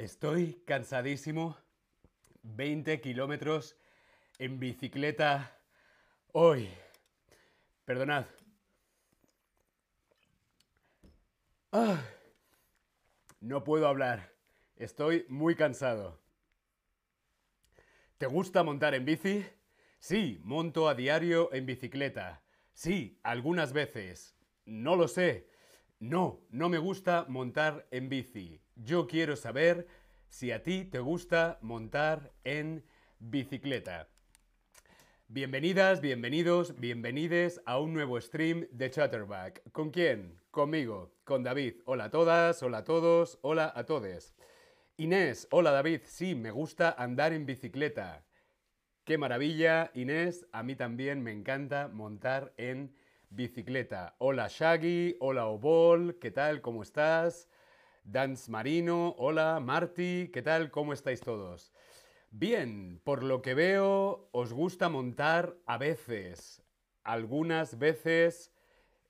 Estoy cansadísimo. 20 kilómetros en bicicleta hoy. Perdonad. Ah, no puedo hablar. Estoy muy cansado. ¿Te gusta montar en bici? Sí, monto a diario en bicicleta. Sí, algunas veces. No lo sé. No, no me gusta montar en bici. Yo quiero saber si a ti te gusta montar en bicicleta. Bienvenidas, bienvenidos, bienvenides a un nuevo stream de Chatterback. ¿Con quién? Conmigo, con David. Hola a todas, hola a todos, hola a todos. Inés, hola David, sí, me gusta andar en bicicleta. Qué maravilla, Inés, a mí también me encanta montar en bicicleta. Hola Shaggy, hola Obol, ¿qué tal? ¿Cómo estás? Dance Marino, hola Marty, ¿qué tal? ¿Cómo estáis todos? Bien, por lo que veo, os gusta montar a veces. Algunas veces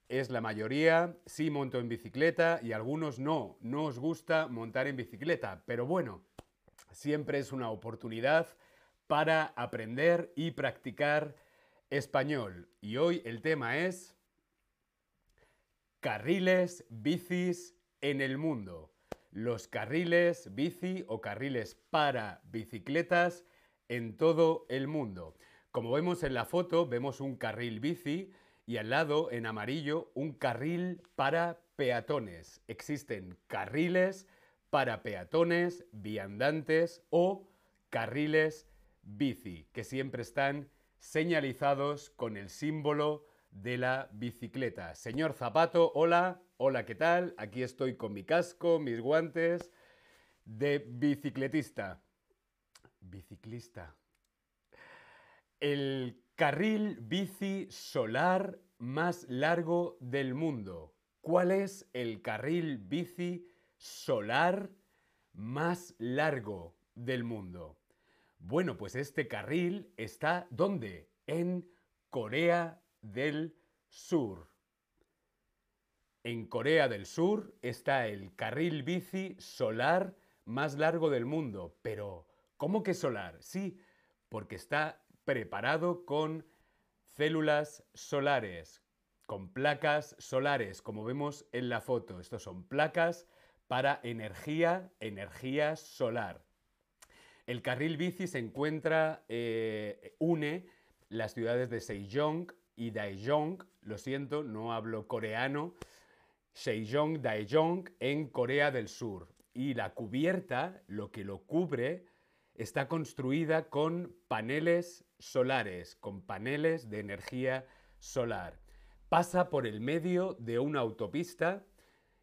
es la mayoría, sí monto en bicicleta y algunos no, no os gusta montar en bicicleta, pero bueno, siempre es una oportunidad para aprender y practicar español. Y hoy el tema es carriles, bicis en el mundo. Los carriles bici o carriles para bicicletas en todo el mundo. Como vemos en la foto, vemos un carril bici y al lado, en amarillo, un carril para peatones. Existen carriles para peatones, viandantes o carriles bici, que siempre están señalizados con el símbolo de la bicicleta. Señor Zapato, hola, hola, ¿qué tal? Aquí estoy con mi casco, mis guantes de bicicletista. Biciclista. El carril bici solar más largo del mundo. ¿Cuál es el carril bici solar más largo del mundo? Bueno, pues este carril está ¿dónde? En Corea del Sur. En Corea del Sur está el carril bici solar más largo del mundo. Pero, ¿cómo que solar? Sí, porque está preparado con células solares, con placas solares, como vemos en la foto. Estos son placas para energía, energía solar. El carril bici se encuentra, eh, une las ciudades de Sejong y Daejeon, lo siento, no hablo coreano, Sejong, Daejeon en Corea del Sur. Y la cubierta, lo que lo cubre, está construida con paneles solares, con paneles de energía solar. Pasa por el medio de una autopista.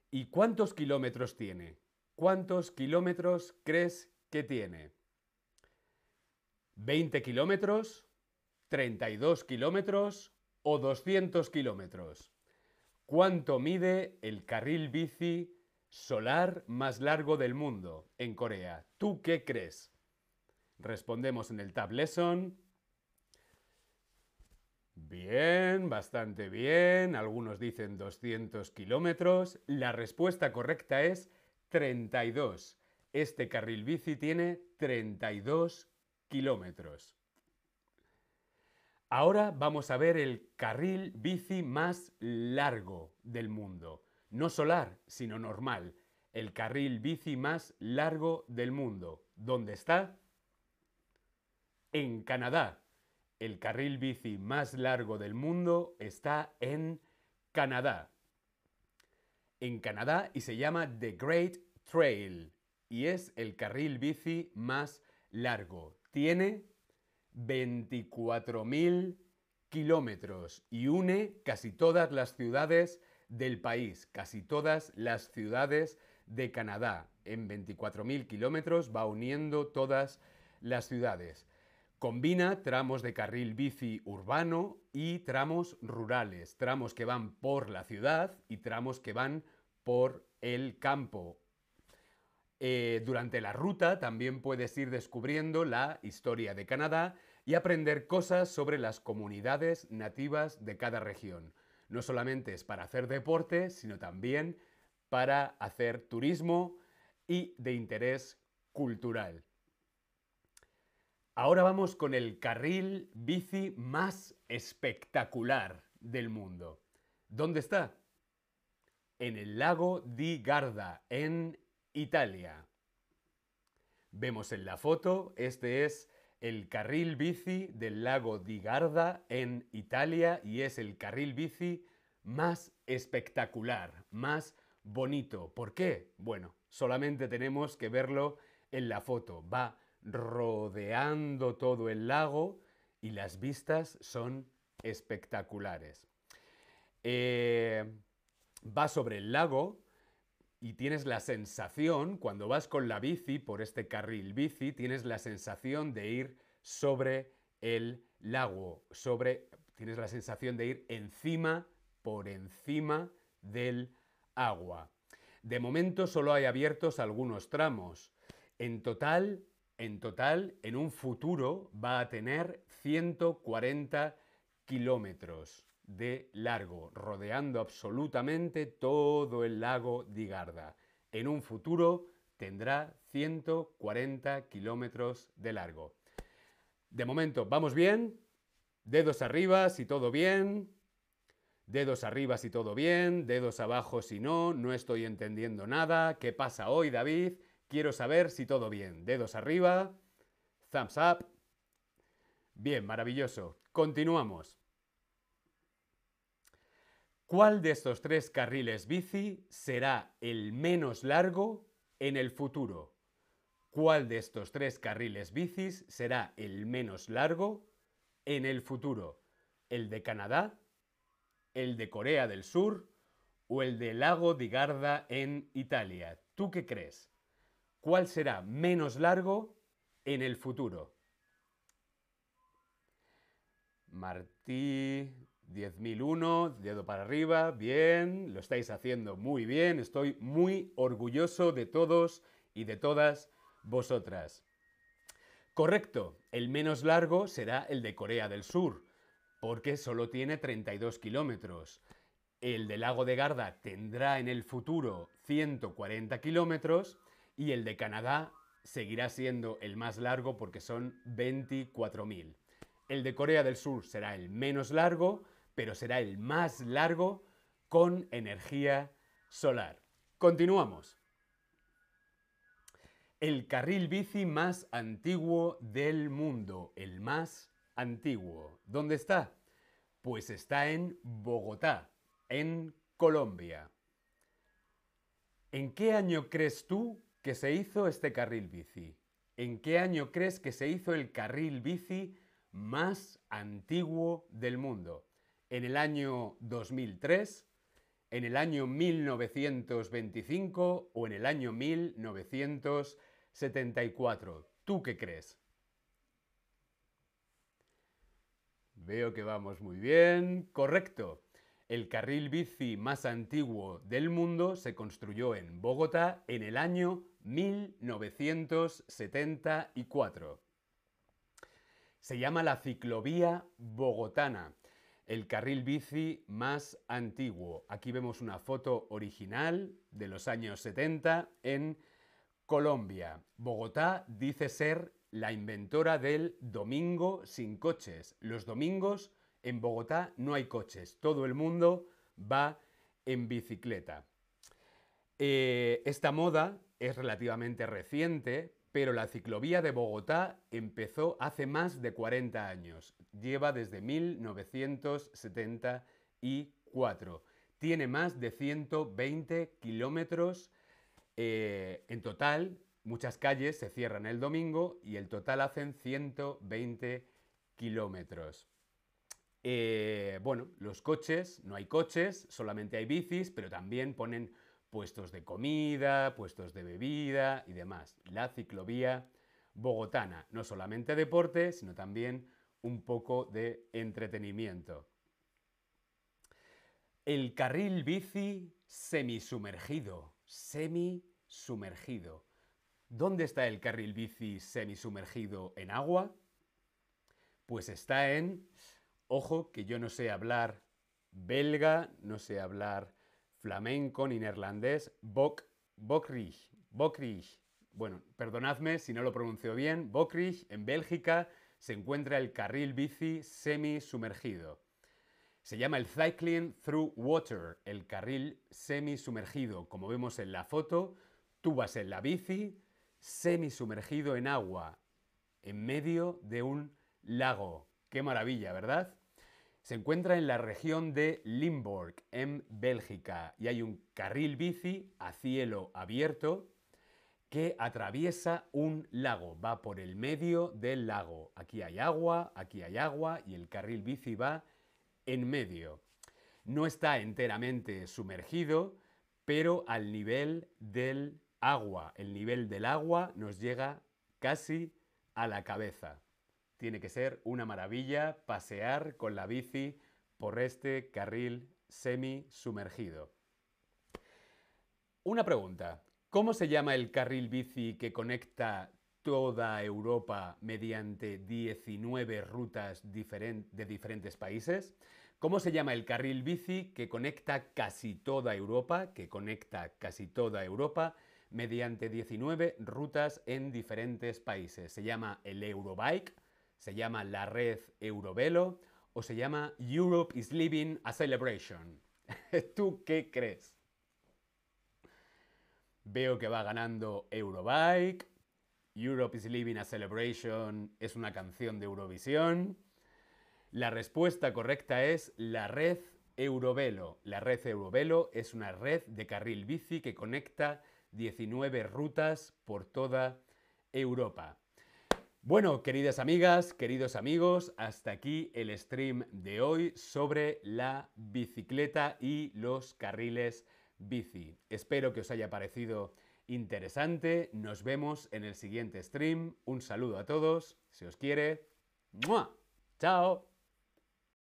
¿Y cuántos kilómetros tiene? ¿Cuántos kilómetros crees que tiene? ¿20 kilómetros? ¿32 kilómetros? o 200 kilómetros. ¿Cuánto mide el carril bici solar más largo del mundo en Corea? ¿Tú qué crees? Respondemos en el Tab Lesson. Bien, bastante bien. Algunos dicen 200 kilómetros. La respuesta correcta es 32. Este carril bici tiene 32 kilómetros. Ahora vamos a ver el carril bici más largo del mundo. No solar, sino normal. El carril bici más largo del mundo. ¿Dónde está? En Canadá. El carril bici más largo del mundo está en Canadá. En Canadá y se llama The Great Trail. Y es el carril bici más largo. Tiene 24.000 kilómetros y une casi todas las ciudades del país, casi todas las ciudades de Canadá. En 24.000 kilómetros va uniendo todas las ciudades. Combina tramos de carril bici urbano y tramos rurales, tramos que van por la ciudad y tramos que van por el campo eh, durante la ruta también puedes ir descubriendo la historia de Canadá y aprender cosas sobre las comunidades nativas de cada región. No solamente es para hacer deporte, sino también para hacer turismo y de interés cultural. Ahora vamos con el carril bici más espectacular del mundo. ¿Dónde está? En el lago di Garda, en Italia. Vemos en la foto, este es el carril bici del lago di Garda en Italia y es el carril bici más espectacular, más bonito. ¿Por qué? Bueno, solamente tenemos que verlo en la foto. Va rodeando todo el lago y las vistas son espectaculares. Eh, va sobre el lago y tienes la sensación, cuando vas con la bici por este carril bici, tienes la sensación de ir sobre el lago, sobre, tienes la sensación de ir encima, por encima del agua. De momento solo hay abiertos algunos tramos. En total, en total, en un futuro va a tener 140 kilómetros de largo, rodeando absolutamente todo el lago di Garda. En un futuro tendrá 140 kilómetros de largo. De momento, ¿vamos bien? Dedos arriba si todo bien. Dedos arriba si todo bien. Dedos abajo si no. No estoy entendiendo nada. ¿Qué pasa hoy, David? Quiero saber si todo bien. Dedos arriba. Thumbs up. Bien, maravilloso. Continuamos. ¿Cuál de estos tres carriles bici será el menos largo en el futuro? ¿Cuál de estos tres carriles bicis será el menos largo en el futuro? ¿El de Canadá? ¿El de Corea del Sur? ¿O el del lago di Garda en Italia? ¿Tú qué crees? ¿Cuál será menos largo en el futuro? Martí, 10.001, dedo para arriba, bien, lo estáis haciendo muy bien, estoy muy orgulloso de todos y de todas vosotras. Correcto, el menos largo será el de Corea del Sur, porque solo tiene 32 kilómetros. El del lago de Garda tendrá en el futuro 140 kilómetros y el de Canadá seguirá siendo el más largo porque son 24.000. El de Corea del Sur será el menos largo, pero será el más largo con energía solar. Continuamos. El carril bici más antiguo del mundo, el más antiguo. ¿Dónde está? Pues está en Bogotá, en Colombia. ¿En qué año crees tú que se hizo este carril bici? ¿En qué año crees que se hizo el carril bici más antiguo del mundo? ¿En el año 2003? ¿En el año 1925 o en el año 1974? ¿Tú qué crees? Veo que vamos muy bien. Correcto. El carril bici más antiguo del mundo se construyó en Bogotá en el año 1974. Se llama la ciclovía bogotana, el carril bici más antiguo. Aquí vemos una foto original de los años 70 en Colombia. Bogotá dice ser la inventora del domingo sin coches. Los domingos en Bogotá no hay coches, todo el mundo va en bicicleta. Eh, esta moda es relativamente reciente, pero la ciclovía de Bogotá empezó hace más de 40 años. Lleva desde 1974. Tiene más de 120 kilómetros eh, en total. Muchas calles se cierran el domingo y el total hacen 120 kilómetros. Eh, bueno, los coches, no hay coches, solamente hay bicis, pero también ponen puestos de comida, puestos de bebida y demás. La ciclovía bogotana, no solamente deporte, sino también un poco de entretenimiento. El carril bici semisumergido, semisumergido. ¿Dónde está el carril bici semisumergido en agua? Pues está en, ojo que yo no sé hablar belga, no sé hablar flamenco ni neerlandés, bok, bokrich, bueno, perdonadme si no lo pronuncio bien, Bokrich, en Bélgica, se encuentra el carril bici semi-sumergido. Se llama el Cycling Through Water, el carril semi-sumergido. Como vemos en la foto, tú vas en la bici, semi-sumergido en agua, en medio de un lago. Qué maravilla, ¿verdad? Se encuentra en la región de Limburg, en Bélgica, y hay un carril bici a cielo abierto que atraviesa un lago, va por el medio del lago. Aquí hay agua, aquí hay agua y el carril bici va en medio. No está enteramente sumergido, pero al nivel del agua. El nivel del agua nos llega casi a la cabeza. Tiene que ser una maravilla pasear con la bici por este carril semi sumergido. Una pregunta. ¿Cómo se llama el carril bici que conecta toda Europa mediante 19 rutas de diferentes países? ¿Cómo se llama el carril bici que conecta casi toda Europa, que conecta casi toda Europa mediante 19 rutas en diferentes países? ¿Se llama el Eurobike? ¿Se llama la red Eurovelo? ¿O se llama Europe is Living a Celebration? ¿Tú qué crees? Veo que va ganando Eurobike. Europe is Living a Celebration es una canción de Eurovisión. La respuesta correcta es la red Eurovelo. La red Eurovelo es una red de carril bici que conecta 19 rutas por toda Europa. Bueno, queridas amigas, queridos amigos, hasta aquí el stream de hoy sobre la bicicleta y los carriles bici. Espero que os haya parecido interesante. Nos vemos en el siguiente stream. Un saludo a todos. Si os quiere. ¡Chao!